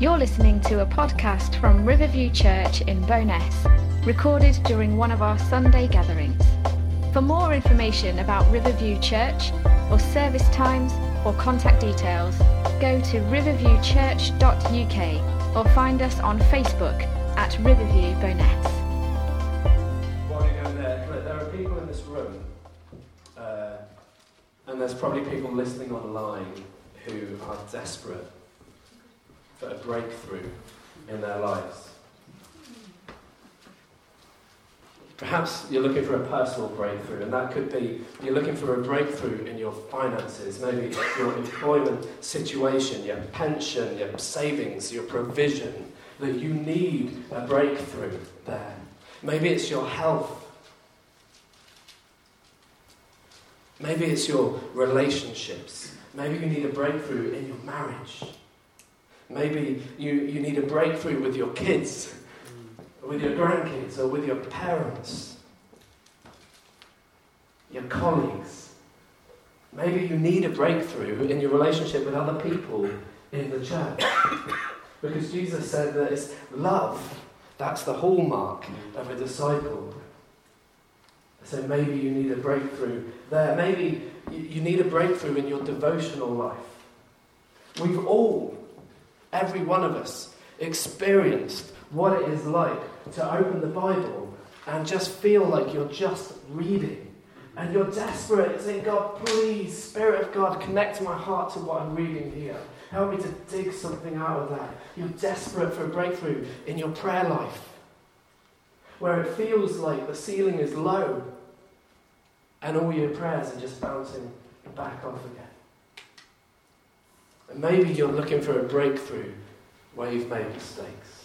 You're listening to a podcast from Riverview Church in Bo'ness, recorded during one of our Sunday gatherings. For more information about Riverview Church, or service times, or contact details, go to riverviewchurch.uk or find us on Facebook at Riverview Bo'ness. While you go there, there are people in this room, uh, and there's probably people listening online who are desperate for a breakthrough in their lives. Perhaps you're looking for a personal breakthrough, and that could be you're looking for a breakthrough in your finances, maybe your employment situation, your pension, your savings, your provision, that you need a breakthrough there. Maybe it's your health. Maybe it's your relationships. Maybe you need a breakthrough in your marriage. Maybe you, you need a breakthrough with your kids, with your grandkids, or with your parents, your colleagues. Maybe you need a breakthrough in your relationship with other people in the church. because Jesus said that it's love, that's the hallmark of a disciple. So maybe you need a breakthrough there. Maybe you need a breakthrough in your devotional life. We've all Every one of us experienced what it is like to open the Bible and just feel like you're just reading. And you're desperate, saying, God, please, Spirit of God, connect my heart to what I'm reading here. Help me to dig something out of that. You're desperate for a breakthrough in your prayer life, where it feels like the ceiling is low and all your prayers are just bouncing back off again. And maybe you're looking for a breakthrough where you've made mistakes.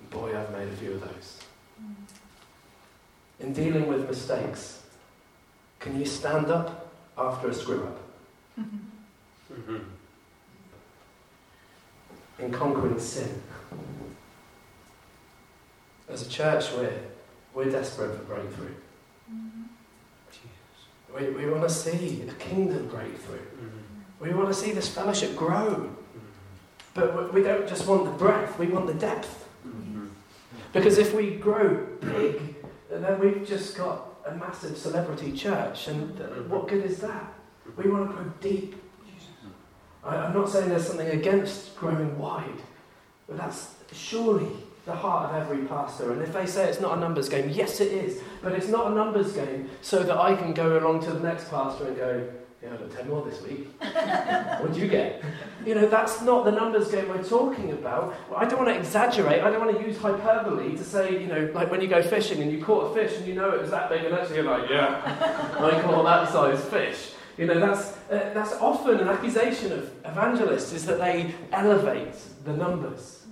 And boy, I've made a few of those. In dealing with mistakes, can you stand up after a screw up? Mm-hmm. In conquering sin. As a church, we're, we're desperate for breakthrough. Mm-hmm. We, we want to see a kingdom breakthrough. Mm-hmm. We want to see this fellowship grow. But we don't just want the breadth, we want the depth. Mm-hmm. Because if we grow big, then we've just got a massive celebrity church. And what good is that? We want to grow deep. I'm not saying there's something against growing wide, but that's surely the heart of every pastor. And if they say it's not a numbers game, yes, it is. But it's not a numbers game so that I can go along to the next pastor and go, I got 10 more this week. what do you get? You know, that's not the numbers game we're talking about. I don't want to exaggerate. I don't want to use hyperbole to say, you know, like when you go fishing and you caught a fish and you know it was that big and actually you're like, yeah, I caught that size fish. You know, that's, uh, that's often an accusation of evangelists is that they elevate the numbers.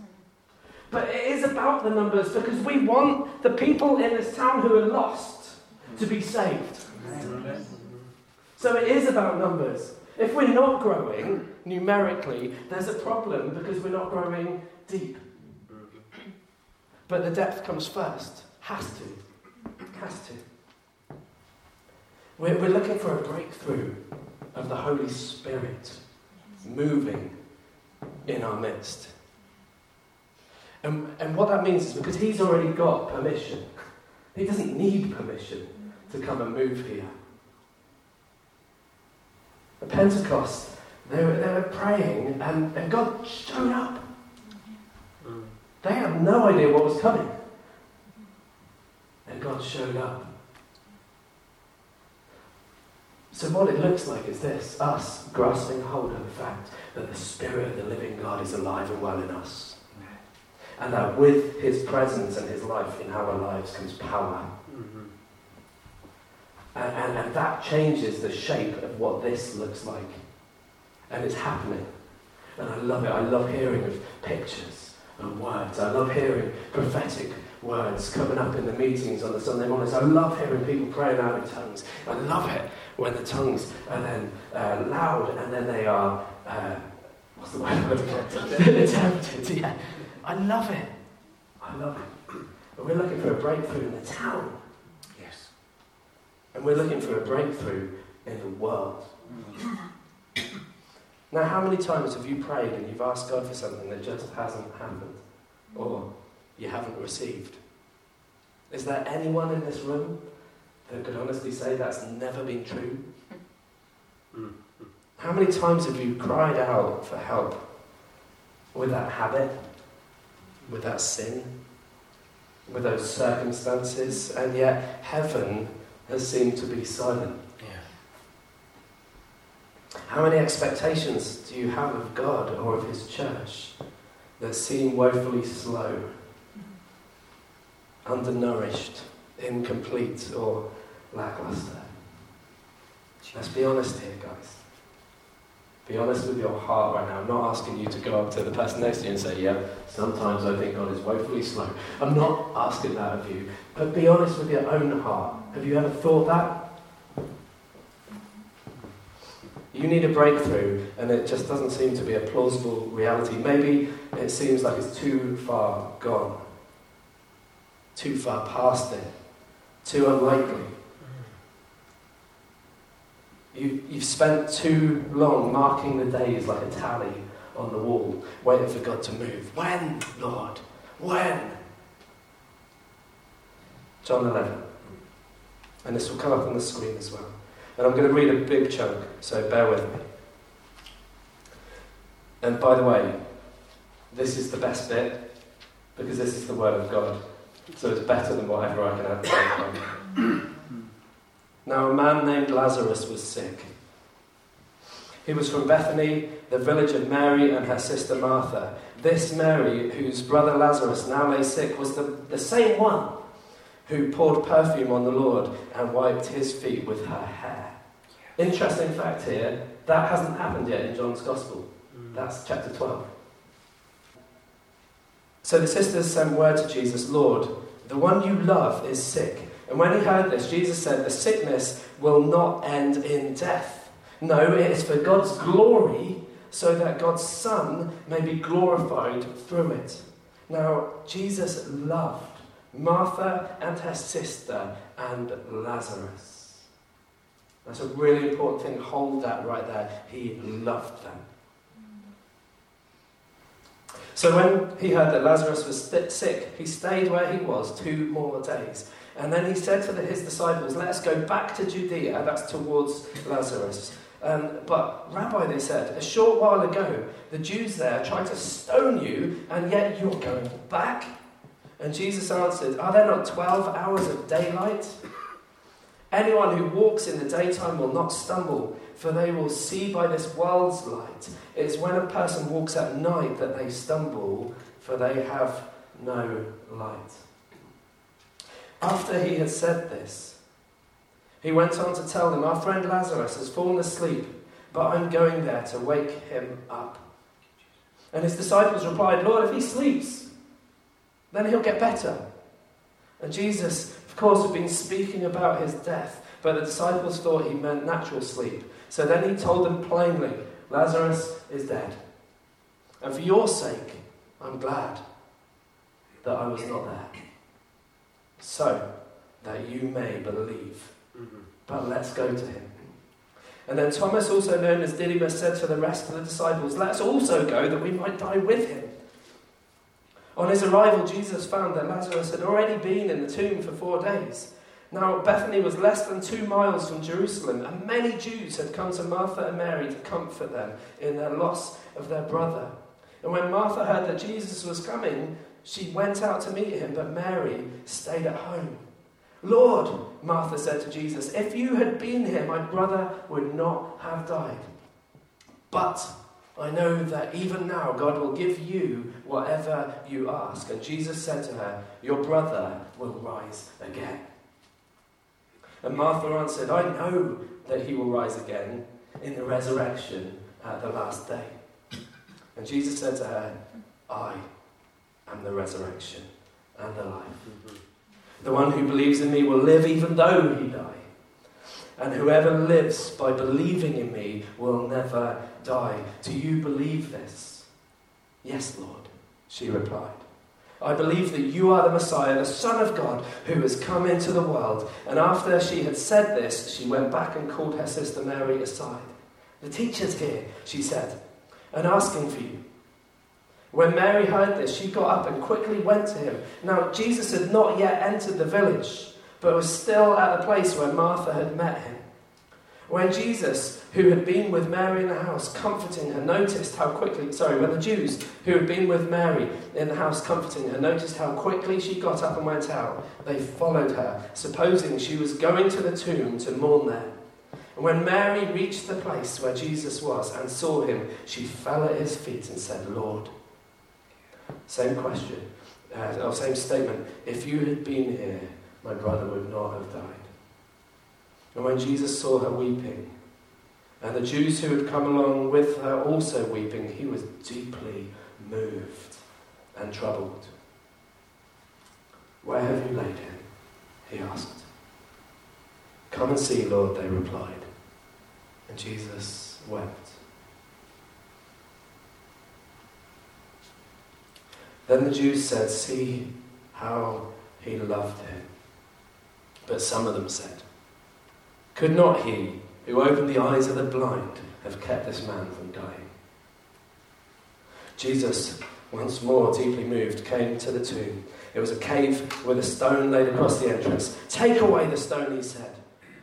But it is about the numbers because we want the people in this town who are lost to be saved. Amen. So it is about numbers. If we're not growing numerically, there's a problem because we're not growing deep. But the depth comes first. Has to. Has to. We're, we're looking for a breakthrough of the Holy Spirit moving in our midst. And, and what that means is because He's already got permission, He doesn't need permission to come and move here. At Pentecost, they were, they were praying and, and God showed up. They had no idea what was coming. And God showed up. So, what it looks like is this us grasping hold of the fact that the Spirit of the living God is alive and well in us. And that with His presence and His life in our lives comes power mm-hmm. And, and, and that changes the shape of what this looks like. And it's happening. And I love it. I love hearing of pictures and words. I love hearing prophetic words coming up in the meetings on the Sunday mornings. I love hearing people praying out in tongues. I love it when the tongues are then uh, loud and then they are, uh, what's the word? Interpreted. Yeah. I love it. I love it. But we're looking for a breakthrough in the town. And we're looking for a breakthrough in the world. Mm. Now, how many times have you prayed and you've asked God for something that just hasn't happened? Or you haven't received? Is there anyone in this room that could honestly say that's never been true? Mm. How many times have you cried out for help with that habit, with that sin, with those circumstances, and yet heaven has seemed to be silent? Yeah. How many expectations do you have of God or of His church that seem woefully slow, undernourished, incomplete, or lackluster? Let's be honest here, guys. Be honest with your heart right now. I'm not asking you to go up to the person next to you and say, Yeah, sometimes I think God is woefully slow. I'm not asking that of you. But be honest with your own heart. Have you ever thought that? You need a breakthrough, and it just doesn't seem to be a plausible reality. Maybe it seems like it's too far gone, too far past it, too unlikely. You, you've spent too long marking the days like a tally on the wall, waiting for God to move. When, Lord? When? John 11. And this will come up on the screen as well. And I'm going to read a big chunk, so bear with me. And by the way, this is the best bit, because this is the Word of God. So it's better than whatever I can add. now, a man named Lazarus was sick. He was from Bethany, the village of Mary and her sister Martha. This Mary, whose brother Lazarus now lay sick, was the, the same one who poured perfume on the Lord and wiped his feet with her hair. Interesting fact here that hasn't happened yet in John's Gospel. That's chapter 12. So the sisters sent word to Jesus Lord, the one you love is sick. And when he heard this, Jesus said, The sickness will not end in death. No, it is for God's glory, so that God's Son may be glorified through it. Now, Jesus loved Martha and her sister and Lazarus. That's a really important thing. Hold that right there. He loved them. So when he heard that Lazarus was sick, he stayed where he was two more days. And then he said to his disciples, Let us go back to Judea, that's towards Lazarus. Um, but, Rabbi, they said, a short while ago, the Jews there tried to stone you, and yet you're going back? And Jesus answered, Are there not 12 hours of daylight? Anyone who walks in the daytime will not stumble, for they will see by this world's light. It is when a person walks at night that they stumble, for they have no light. After he had said this, he went on to tell them, Our friend Lazarus has fallen asleep, but I'm going there to wake him up. And his disciples replied, Lord, if he sleeps, then he'll get better. And Jesus, of course, had been speaking about his death, but the disciples thought he meant natural sleep. So then he told them plainly, Lazarus is dead. And for your sake, I'm glad that I was not there. So that you may believe. Mm-hmm. But let's go to him. And then Thomas, also known as Didymus, said to the rest of the disciples, Let's also go that we might die with him. On his arrival, Jesus found that Lazarus had already been in the tomb for four days. Now, Bethany was less than two miles from Jerusalem, and many Jews had come to Martha and Mary to comfort them in their loss of their brother. And when Martha heard that Jesus was coming, she went out to meet him, but Mary stayed at home. Lord, Martha said to Jesus, if you had been here, my brother would not have died. But I know that even now God will give you whatever you ask. And Jesus said to her, Your brother will rise again. And Martha answered, I know that he will rise again in the resurrection at the last day. And Jesus said to her, I am the resurrection and the life. Mm-hmm. The one who believes in me will live even though he die. And whoever lives by believing in me will never die. Do you believe this? Yes, Lord, she replied. I believe that you are the Messiah, the Son of God, who has come into the world. And after she had said this, she went back and called her sister Mary aside. The teacher's here, she said. and asking for you. When Mary heard this, she got up and quickly went to him. Now, Jesus had not yet entered the village, but was still at the place where Martha had met him. When Jesus, who had been with Mary in the house, comforting her, noticed how quickly, sorry, when the Jews who had been with Mary in the house, comforting her, noticed how quickly she got up and went out, they followed her, supposing she was going to the tomb to mourn there. And when Mary reached the place where Jesus was and saw him, she fell at his feet and said, Lord. Same question, uh, or same statement. If you had been here, my brother would not have died. And when Jesus saw her weeping, and the Jews who had come along with her also weeping, he was deeply moved and troubled. Where have you laid him? He asked. Come and see, Lord, they replied. And Jesus wept. Then the Jews said, See how he loved him. But some of them said, could not he, who opened the eyes of the blind, have kept this man from dying? Jesus, once more deeply moved, came to the tomb. It was a cave with a stone laid across the entrance. Take away the stone, he said.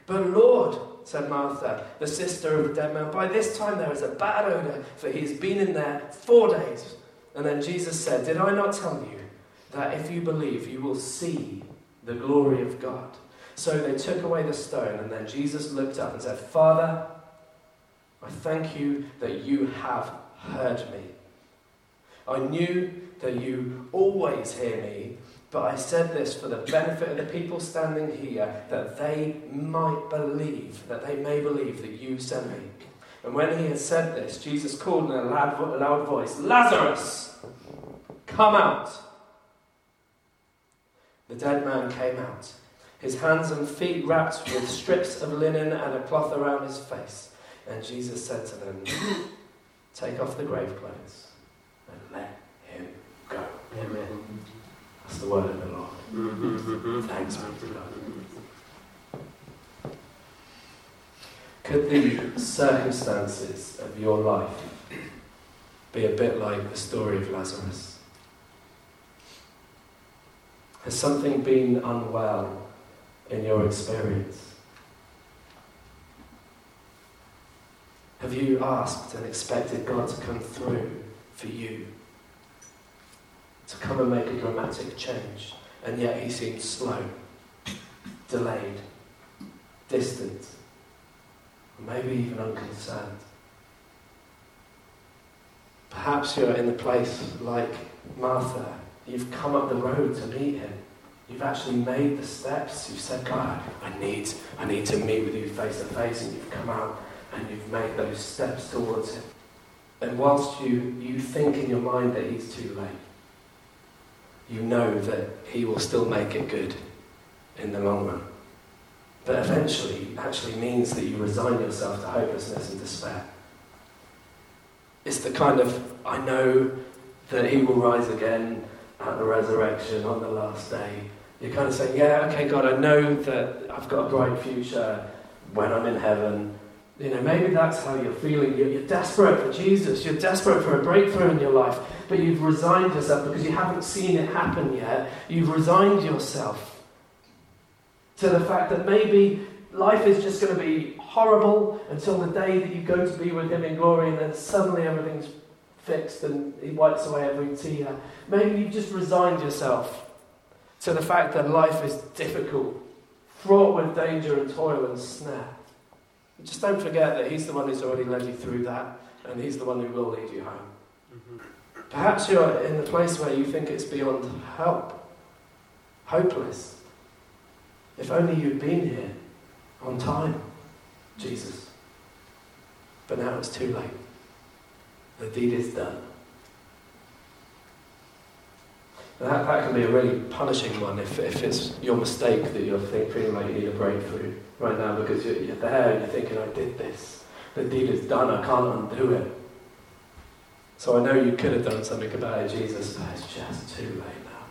But Lord, said Martha, the sister of the dead man, by this time there is a bad odour, for he has been in there four days. And then Jesus said, Did I not tell you that if you believe, you will see the glory of God? So they took away the stone, and then Jesus looked up and said, Father, I thank you that you have heard me. I knew that you always hear me, but I said this for the benefit of the people standing here, that they might believe, that they may believe that you sent me. And when he had said this, Jesus called in a loud, loud voice, Lazarus, come out. The dead man came out his hands and feet wrapped with strips of linen and a cloth around his face. And Jesus said to them, Take off the grave clothes and let him go. Amen. That's the word of the Lord. Thanks be to God. Could the circumstances of your life be a bit like the story of Lazarus? Has something been unwell in your experience? Have you asked and expected God to come through for you? To come and make a dramatic change, and yet He seemed slow, delayed, distant, maybe even unconcerned. Perhaps you're in the place like Martha. You've come up the road to meet Him. You've actually made the steps. You've said, God, I need, I need to meet with you face to face. And you've come out and you've made those steps towards Him. And whilst you, you think in your mind that He's too late, you know that He will still make it good in the long run. But eventually actually means that you resign yourself to hopelessness and despair. It's the kind of, I know that He will rise again at the resurrection on the last day. You're kind of saying, yeah, okay, God, I know that I've got a bright future when I'm in heaven. You know, maybe that's how you're feeling. You're, you're, desperate for Jesus. You're desperate for a breakthrough in your life, but you've resigned yourself because you haven't seen it happen yet. You've resigned yourself to the fact that maybe life is just going to be horrible until the day that you go to be with Him in glory, and then suddenly everything's fixed and He wipes away every tear. Maybe you've just resigned yourself to the fact that life is difficult, fraught with danger and toil and snare. Just don't forget that He's the one who's already led you through that, and He's the one who will lead you home. Mm-hmm. Perhaps you're in the place where you think it's beyond help, hopeless. If only you'd been here on time, Jesus. But now it's too late. The deed is done. That, that can be a really punishing one if, if it's your mistake that you're feeling like you need a breakthrough right now because you're, you're there and you're thinking, I did this. The deed is done, I can't undo it. So I know you could have done something about it, Jesus, but it's just too late now.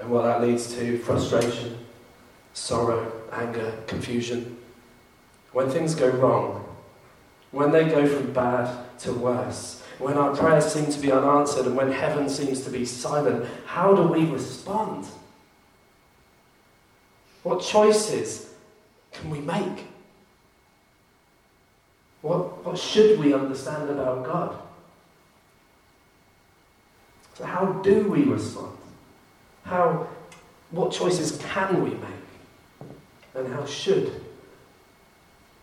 And what that leads to frustration, sorrow, anger, confusion. When things go wrong, when they go from bad to worse, when our prayers seem to be unanswered, and when heaven seems to be silent, how do we respond? What choices can we make? What, what should we understand about God? So, how do we respond? How, what choices can we make? And how should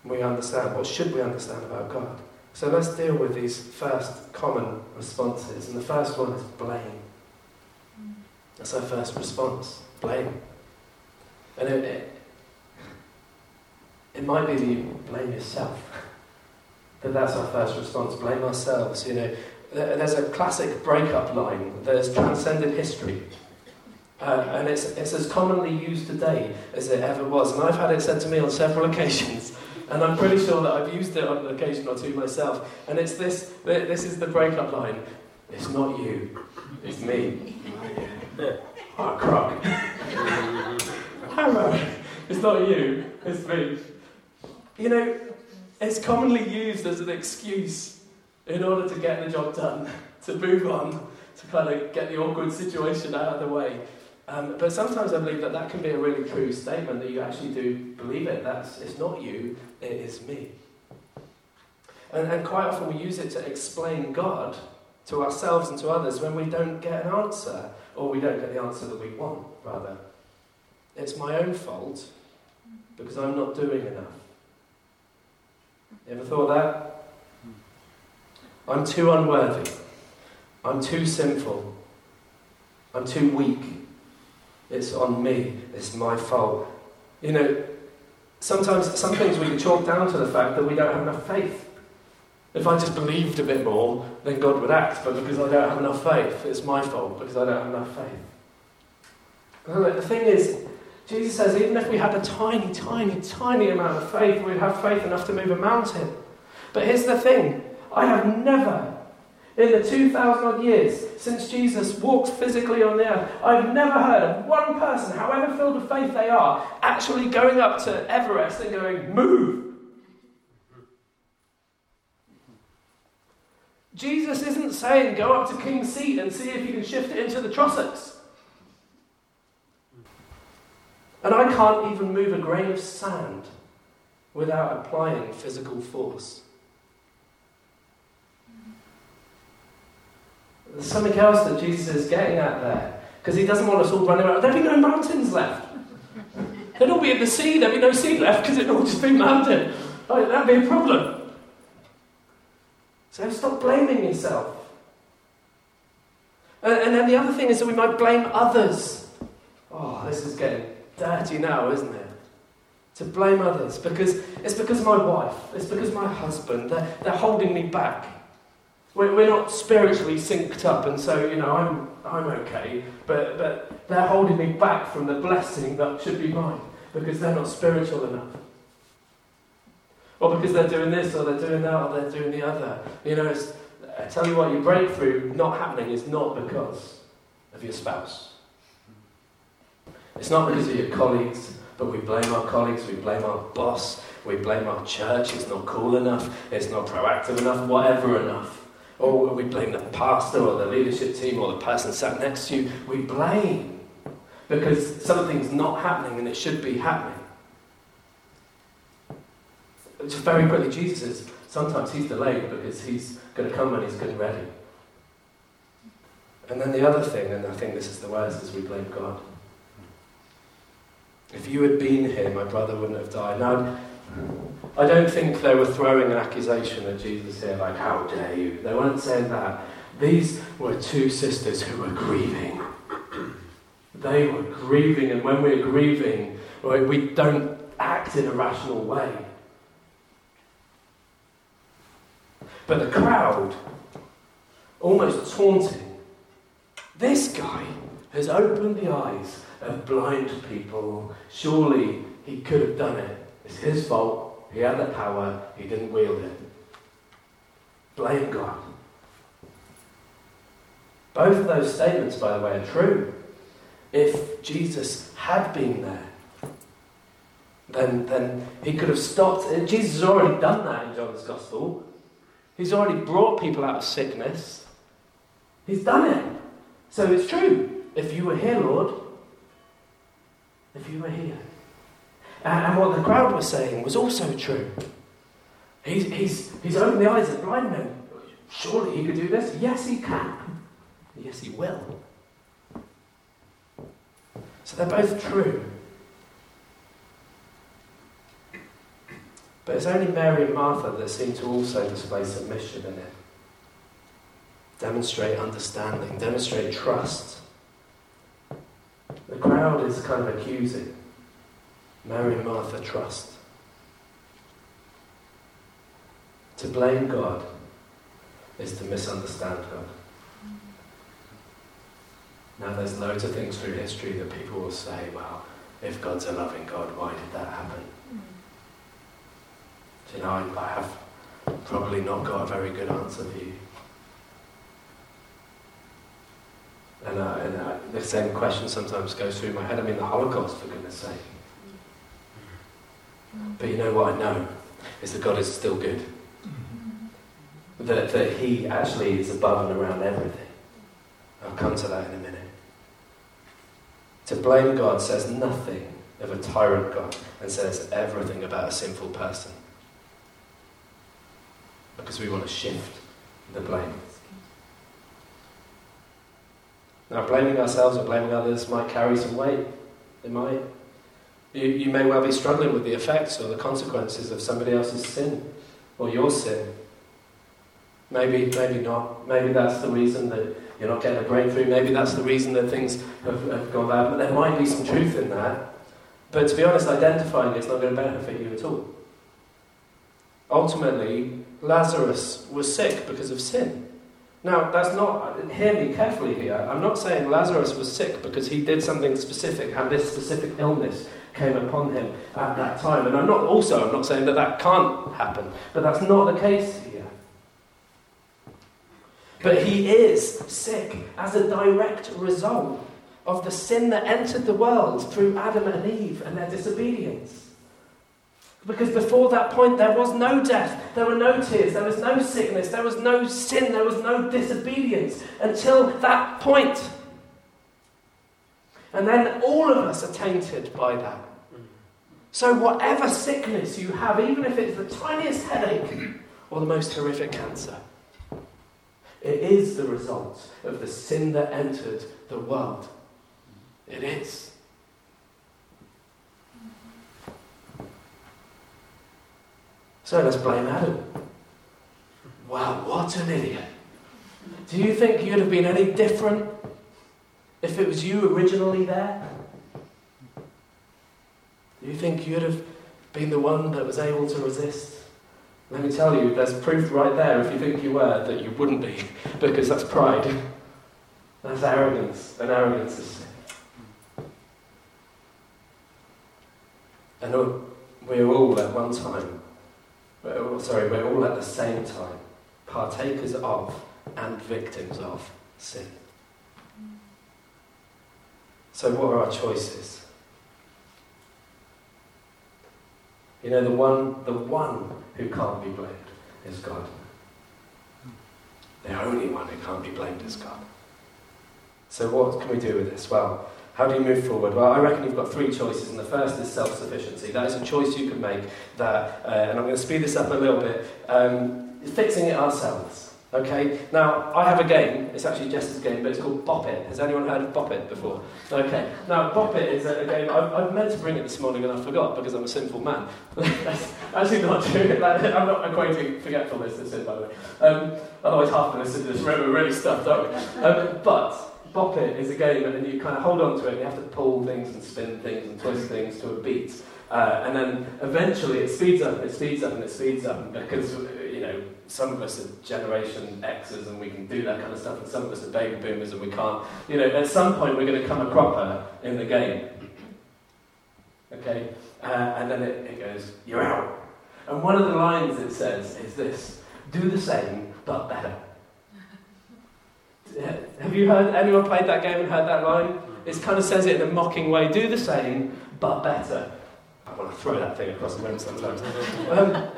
we understand? What should we understand about God? So let's deal with these first common responses. And the first one is blame. That's our first response blame. And it, it, it might be that you blame yourself. that that's our first response. Blame ourselves. You know, there's a classic breakup line that has transcended history. Uh, and it's, it's as commonly used today as it ever was. And I've had it said to me on several occasions. And I'm pretty sure that I've used it on an occasion or two myself. And it's this this is the breakup line. It's not you, it's me. Oh, crock. Hammer. It's not you, it's me. You know, it's commonly used as an excuse in order to get the job done, to move on, to kind of get the awkward situation out of the way. Um, but sometimes I believe that that can be a really true statement that you actually do believe it. That's it's not you, it is me. And, and quite often we use it to explain God to ourselves and to others when we don't get an answer, or we don't get the answer that we want, rather. It's my own fault because I'm not doing enough. You ever thought that? I'm too unworthy. I'm too sinful. I'm too weak. It's on me. It's my fault. You know, sometimes some things we can chalk down to the fact that we don't have enough faith. If I just believed a bit more, then God would act. But because I don't have enough faith, it's my fault because I don't have enough faith. the thing is, Jesus says even if we had a tiny, tiny, tiny amount of faith, we'd have faith enough to move a mountain. But here's the thing I have never in the 2,000 odd years since Jesus walked physically on the earth, I've never heard of one person, however filled with faith they are, actually going up to Everest and going, Move! Jesus isn't saying go up to King's Seat and see if you can shift it into the Trossachs. And I can't even move a grain of sand without applying physical force. There's something else that Jesus is getting at there. Because he doesn't want us all running around. There'll be no mountains left. They'd all be in the sea. There'll be no sea left because it'll all just be mountain. Like, that'd be a problem. So stop blaming yourself. And then the other thing is that we might blame others. Oh, this is getting dirty now, isn't it? To blame others because it's because my wife, it's because my husband, they're, they're holding me back. We're, not spiritually synced up, and so, you know, I'm, I'm okay, but, but they're holding me back from the blessing that should be mine because they're not spiritual enough. Or because they're doing this, or they're doing that, or they're doing the other. You know, I tell you what, your breakthrough not happening is not because of your spouse. It's not because of your colleagues, but we blame our colleagues, we blame our boss, we blame our church, it's not cool enough, it's not proactive enough, whatever enough. Oh, or we blame the pastor or the leadership team or the person sat next to you. We blame because something's not happening and it should be happening. Just very quickly, Jesus is sometimes he's delayed because he's going to come when he's good and ready. And then the other thing, and I think this is the worst, is we blame God. If you had been here, my brother wouldn't have died. Now, I don't think they were throwing an accusation at Jesus here, like, how dare you? They weren't saying that. These were two sisters who were grieving. They were grieving, and when we're grieving, we don't act in a rational way. But the crowd, almost taunting, this guy has opened the eyes of blind people. Surely he could have done it. It's his fault. He had the power. He didn't wield it. Blame God. Both of those statements, by the way, are true. If Jesus had been there, then, then he could have stopped. Jesus has already done that in John's Gospel. He's already brought people out of sickness. He's done it. So it's true. If you were here, Lord, if you were here. And, what the crowd was saying was also true. He's, he's, he's opened the eyes of blind men. Surely he could do this? Yes, he can. Yes, he will. So they're both true. But it's only Mary and Martha that seem to also display submission in it. Demonstrate understanding, demonstrate trust. The crowd is kind of accusing. Mary and Martha trust. To blame God is to misunderstand God. Now, there's loads of things through history that people will say, well, if God's a loving God, why did that happen? Do you know, I, I have probably not got a very good answer for you. And, uh, and uh, the same question sometimes goes through my head. I mean, the Holocaust, for goodness sake. But you know what I know is that God is still good. That, that He actually is above and around everything. I'll come to that in a minute. To blame God says nothing of a tyrant God and says everything about a sinful person. Because we want to shift the blame. Now, blaming ourselves or blaming others might carry some weight. It might. You, you may well be struggling with the effects or the consequences of somebody else's sin or your sin. Maybe, maybe not. Maybe that's the reason that you're not getting a breakthrough. Maybe that's the reason that things have, have gone bad. But there might be some truth in that. But to be honest, identifying it's not going to benefit you at all. Ultimately, Lazarus was sick because of sin. Now, that's not, hear me carefully here. I'm not saying Lazarus was sick because he did something specific, and this specific illness came upon him at that time. And I'm not, also, I'm not saying that that can't happen, but that's not the case here. But he is sick as a direct result of the sin that entered the world through Adam and Eve and their disobedience. Because before that point, there was no death, there were no tears, there was no sickness, there was no sin, there was no disobedience until that point. And then all of us are tainted by that. So, whatever sickness you have, even if it's the tiniest headache or the most horrific cancer, it is the result of the sin that entered the world. It is. So let's blame Adam. Wow, what an idiot. Do you think you'd have been any different if it was you originally there? Do you think you'd have been the one that was able to resist? Let me tell you, there's proof right there if you think you were that you wouldn't be, because that's pride. That's arrogance, and arrogance is sin. And we're all at one time, we're all, oh, sorry, we're all at the same time partakers of and victims of sin. So, what are our choices? You know, the one, the one who can't be blamed is God. The only one who can't be blamed is God. So, what can we do with this? Well, how do you move forward? Well, I reckon you've got three choices, and the first is self sufficiency. That is a choice you can make, that, uh, and I'm going to speed this up a little bit, um, fixing it ourselves. Okay, now I have a game, it's actually Jess's game, but it's called Bop It. Has anyone heard of Bop It before? Okay, now Bop It is a, game, I, I meant to bring it this morning and I forgot because I'm a sinful man. That's actually not true, I'm not equating forgetfulness with sin, by the way. Um, otherwise, half of us in this room are really stuffed up. Um, but Bop It is a game and you kind of hold on to it and you have to pull things and spin things and twist things to a beat. Uh, and then eventually it speeds up and it speeds up and it speeds up because, know, some of us are Generation Xers and we can do that kind of stuff, and some of us are baby boomers and we can't. You know, at some point we're going to come a cropper in the game. Okay? Uh, and then it, it goes, you're out. And one of the lines it says is this do the same, but better. Have you heard, anyone played that game and heard that line? It kind of says it in a mocking way do the same, but better. I want to throw that thing across the room sometimes. Um,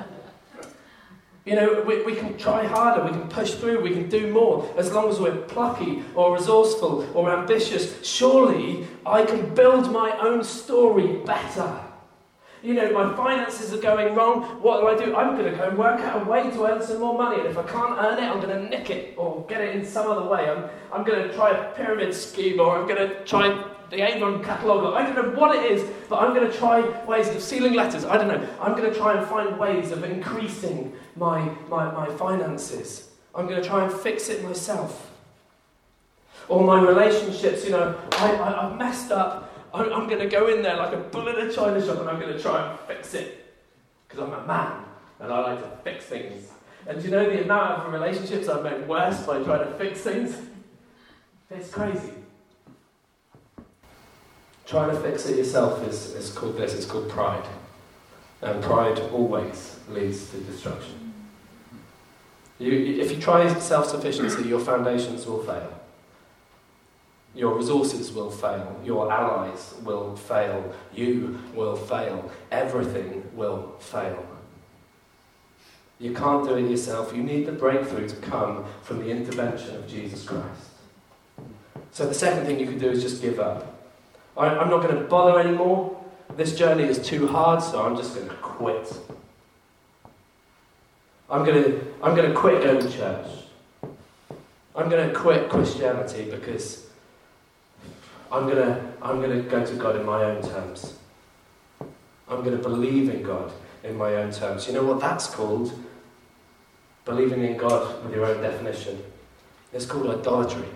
you know, we, we can try harder, we can push through, we can do more. As long as we're plucky or resourceful or ambitious, surely I can build my own story better. You know, my finances are going wrong. What do I do? I'm going to go and work out a way to earn some more money. And if I can't earn it, I'm going to nick it or get it in some other way. I'm, I'm going to try a pyramid scheme or I'm going to try the Avon catalogue. I don't know what it is, but I'm going to try ways of sealing letters. I don't know. I'm going to try and find ways of increasing my, my, my finances. I'm going to try and fix it myself. Or my relationships, you know, I, I, I've messed up I'm, I'm going to go in there like a bull in a china shop and I'm going to try and fix it. Because I'm a man and I like to fix things. And do you know the amount of relationships I've made worse by trying to fix things? It's crazy. Trying to fix it yourself is, is called this, it's called pride. And pride always leads to destruction. You, if you try self sufficiency, your foundations will fail. Your resources will fail. Your allies will fail. You will fail. Everything will fail. You can't do it yourself. You need the breakthrough to come from the intervention of Jesus Christ. So, the second thing you can do is just give up. I'm not going to bother anymore. This journey is too hard, so I'm just going to quit. I'm going to, I'm going to quit going to church. I'm going to quit Christianity because I'm going to I'm going to go to God in my own terms. I'm going to believe in God in my own terms. You know what that's called? Believing in God with your own definition. It's called idolatry.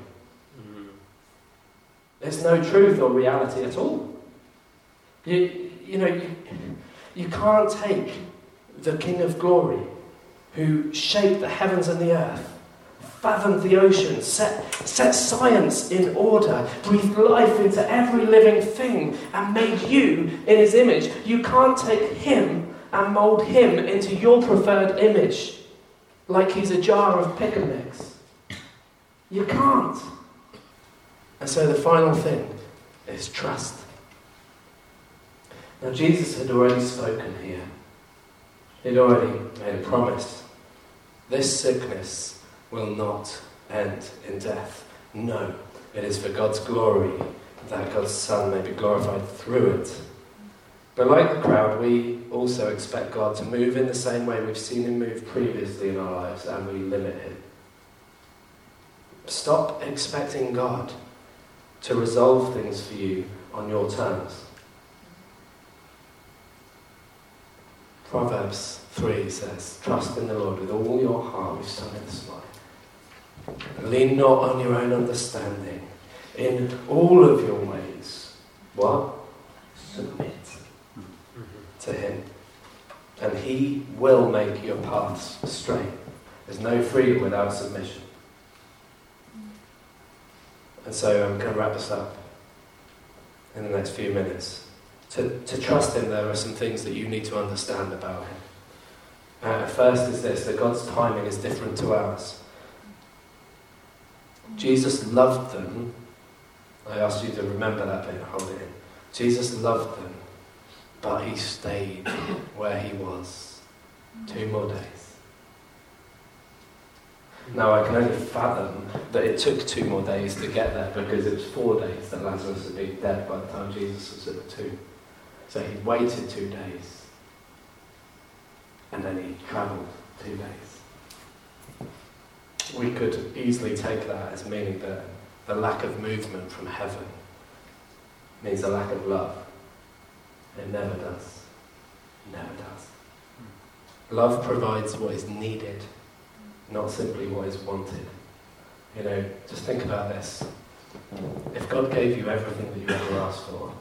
There's no truth or reality at all. You, you know, you, you can't take the King of Glory who shaped the heavens and the earth fathomed the oceans, set, set science in order, breathed life into every living thing, and made you in his image. You can't take him and mould him into your preferred image like he's a jar of pick mix. You can't. And so the final thing is trust. Now, Jesus had already spoken here, he'd already made a promise. This sickness will not end in death. No, it is for God's glory that God's Son may be glorified through it. But like the crowd, we also expect God to move in the same way we've seen Him move previously in our lives, and we limit Him. Stop expecting God to resolve things for you on your terms. Proverbs 3 says, Trust in the Lord with all your heart. We've sung it this morning. Lean not on your own understanding. In all of your ways, what? Submit to Him. And He will make your paths straight. There's no freedom without submission. And so I'm going to wrap this up in the next few minutes. To, to trust Him, there are some things that you need to understand about Him. Uh, first is this that God's timing is different to ours. Jesus loved them. I ask you to remember that bit, hold it in. Jesus loved them, but he stayed where he was two more days. Now I can only fathom that it took two more days to get there because it was four days that Lazarus had been dead by the time Jesus was at the tomb. So he waited two days and then he travelled two days we could easily take that as meaning that the lack of movement from heaven means a lack of love. It never does. Never does. Love provides what is needed, not simply what is wanted. You know, just think about this. If God gave you everything that you ever asked for,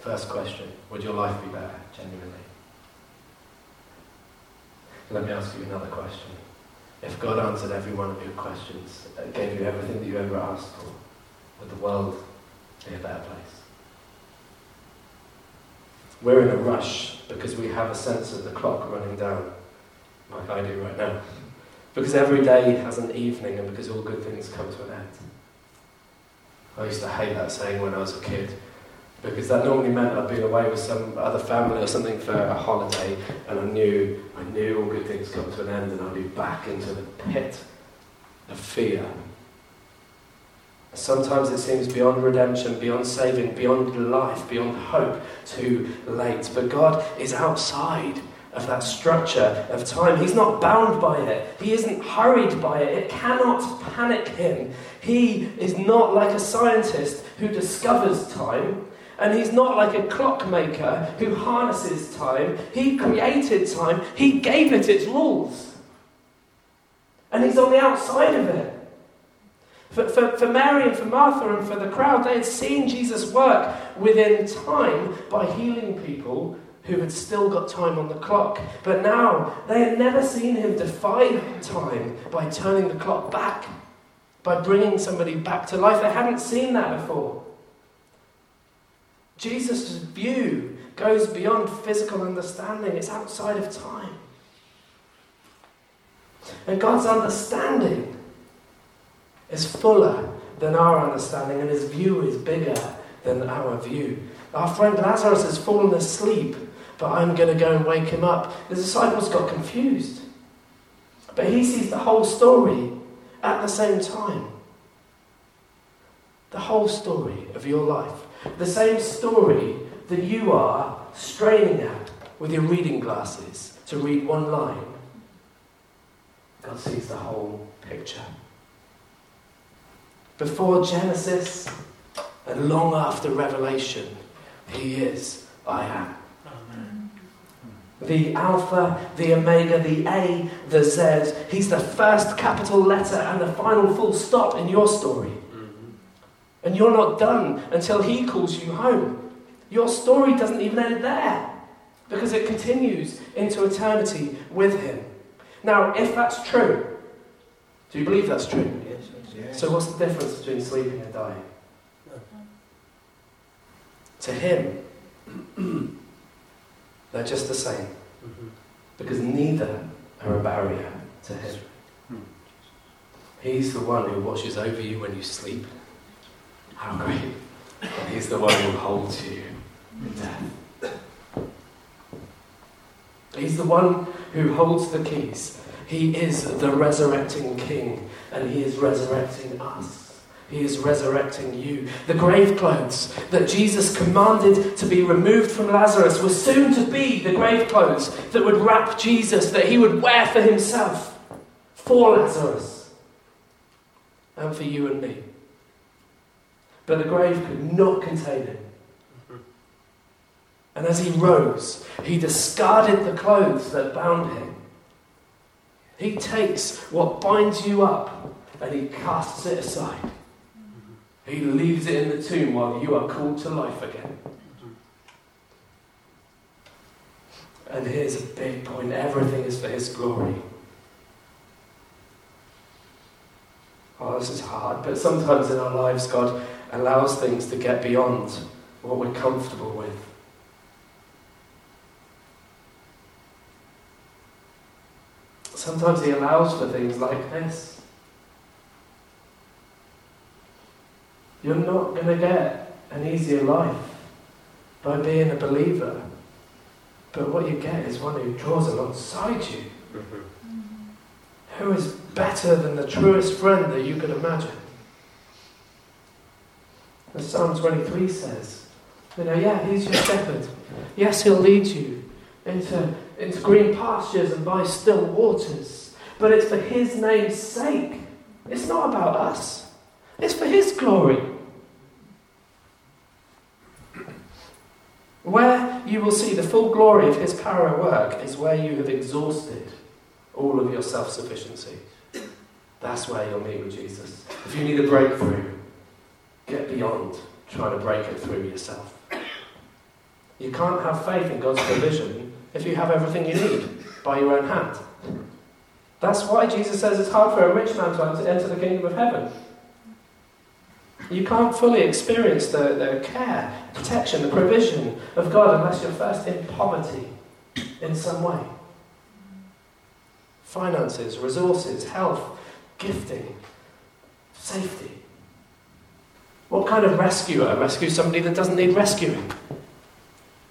first question, would your life be better, genuinely? Let me ask you another question. If God answered every one of your questions, uh, gave you everything that you ever asked for, would the world be a better place? We're in a rush because we have a sense of the clock running down, like I do right now. Because every day has an evening and because all good things come to an end. I used to hate that saying when I was a kid. because that normally meant I'd been away with some other family or something for a holiday, and I knew I knew all good things come to an end, and I'd be back into the pit of fear. Sometimes it seems beyond redemption, beyond saving, beyond life, beyond hope, too late. But God is outside of that structure of time. He's not bound by it. He isn't hurried by it. It cannot panic him. He is not like a scientist who discovers time. And he's not like a clockmaker who harnesses time. He created time, he gave it its rules. And he's on the outside of it. For, for, for Mary and for Martha and for the crowd, they had seen Jesus work within time by healing people who had still got time on the clock. But now they had never seen him defy time by turning the clock back, by bringing somebody back to life. They hadn't seen that before. Jesus' view goes beyond physical understanding, it's outside of time. And God's understanding is fuller than our understanding, and his view is bigger than our view. Our friend Lazarus has fallen asleep, but I'm going to go and wake him up. The disciples got confused. But he sees the whole story at the same time. The whole story of your life the same story that you are straining at with your reading glasses to read one line. God sees the whole picture. Before Genesis and long after Revelation, He is I am. The Alpha, the Omega, the A, the Z. He's the first capital letter and the final full stop in your story. Mm-hmm. And you're not done until He calls you home. Your story doesn't even end there because it continues into eternity with Him. Now, if that's true, do you believe that's true? Yes, yes. So, what's the difference between sleeping and dying? To Him, they're just the same Mm-hmm. because neither are a barrier to Him. He's the one who watches over you when you sleep. How great. And he's the one who holds you in death. He's the one who holds the keys. He is the resurrecting king, and he is resurrecting us. He is resurrecting you. The grave clothes that Jesus commanded to be removed from Lazarus were soon to be the grave clothes that would wrap Jesus, that he would wear for himself, for Lazarus, and for you and me but the grave could not contain him. And as he rose, he discarded the clothes that bound him. He takes what binds you up and he casts it aside. He leaves it in the tomb while you are called to life again. And here's a big point everything is for his glory. Oh, this is hard, but sometimes in our lives, God allows things to get beyond what we're comfortable with. Sometimes He allows for things like this. You're not going to get an easier life by being a believer. But what you get is one who draws alongside you, mm-hmm. who is better than the truest friend that you could imagine. As Psalm 23 says, you know, yeah, he's your shepherd. Yes, he'll lead you into, into green pastures and by still waters. But it's for his name's sake. It's not about us. It's for his glory. Where you will see the full glory of his power at work is where you have exhausted all of your self sufficiency. That's where you'll meet with Jesus. If you need a breakthrough, get beyond trying to break it through yourself. You can't have faith in God's provision if you have everything you need by your own hand. That's why Jesus says it's hard for a rich man to enter the kingdom of heaven. You can't fully experience the, the care, protection, the provision of God unless you're first in poverty in some way. Finances, resources, health, gifting, safety. What kind of rescuer rescues somebody that doesn't need rescuing?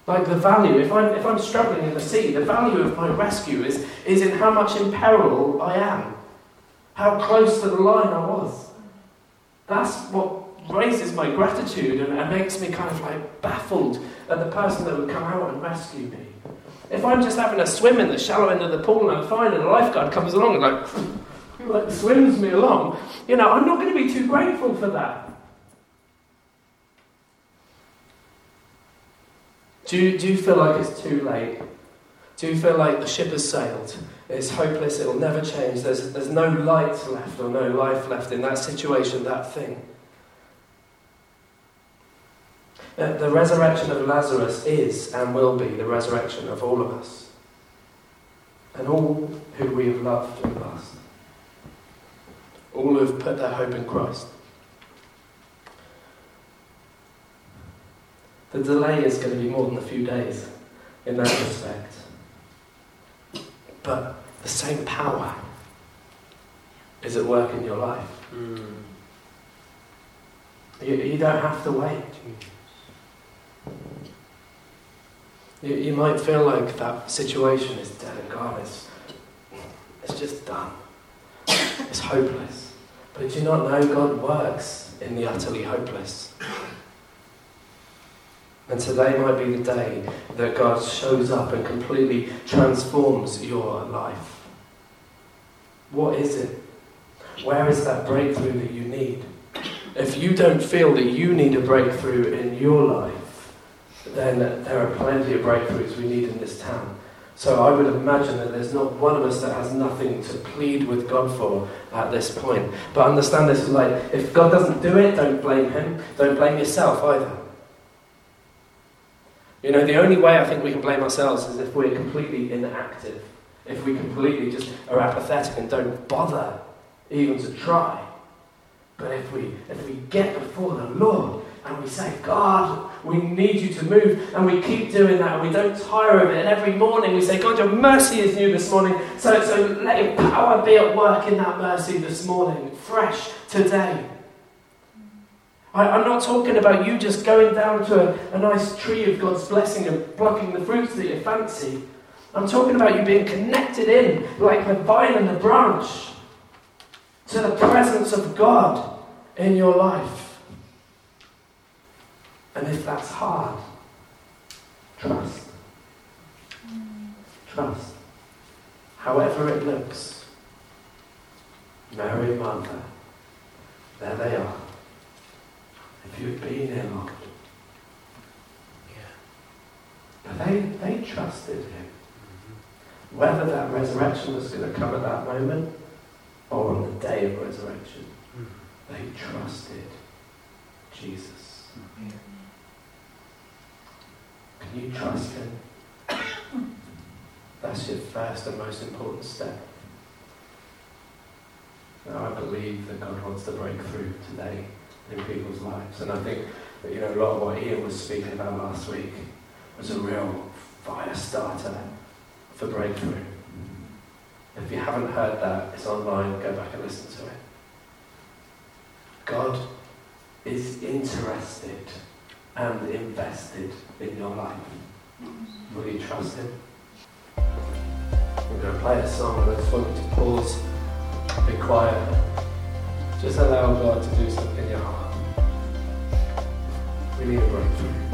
Like the value, if I'm, if I'm struggling in the sea, the value of my rescue is, is in how much in peril I am, how close to the line I was. That's what raises my gratitude and, and makes me kind of like baffled at the person that would come out and rescue me. If I'm just having a swim in the shallow end of the pool and I'm fine and a lifeguard comes along and like, like swims me along, you know, I'm not going to be too grateful for that. Do you, do you feel like it's too late? Do you feel like the ship has sailed? It's hopeless, it'll never change. There's, there's no light left or no life left in that situation, that thing. Uh, the resurrection of Lazarus is and will be the resurrection of all of us. And all who we have loved and lost. All who have put their hope in Christ. The delay is going to be more than a few days in that respect. But the same power is at work in your life. Mm. You, you don't have to wait. You, you might feel like that situation is dead and gone. It's, it's just done. It's hopeless. But do you not know God works in the utterly hopeless? And today might be the day that God shows up and completely transforms your life. What is it? Where is that breakthrough that you need? If you don't feel that you need a breakthrough in your life, then there are plenty of breakthroughs we need in this town. So I would imagine that there's not one of us that has nothing to plead with God for at this point. But understand this is like, if God doesn't do it, don't blame Him. Don't blame yourself either. You know, the only way I think we can blame ourselves is if we're completely inactive, if we completely just are apathetic and don't bother even to try. But if we, if we get before the Lord and we say, God, we need you to move, and we keep doing that, we don't tire of it, and every morning we say, God, your mercy is new this morning, so, so let your power be at work in that mercy this morning, fresh today. I, am not talking about you just going down to a, a nice tree of God's blessing and plucking the fruits that you fancy. I'm talking about you being connected in, like the vine and the branch, to the presence of God in your life. And if that's hard, trust. Trust. However it looks. Mary and Martha, there they are if you'd been there, Lord. Yeah. But they, they trusted him. Mm-hmm. Whether that resurrection was going to come at that moment or on the day of resurrection, mm-hmm. they trusted Jesus. Mm-hmm. Can you trust him? That's your first and most important step. Now, I believe that God wants to break through today in people's lives. And I think that, you know, a lot of what Ian was speaking about last week was a real fire starter for breakthrough. If you haven't heard that, it's online, go back and listen to it. God is interested and invested in your life. Will you trust Him? We're going to play a song, but I just want you to pause, be quiet. Just allow God to do something in your heart. We need a breakthrough.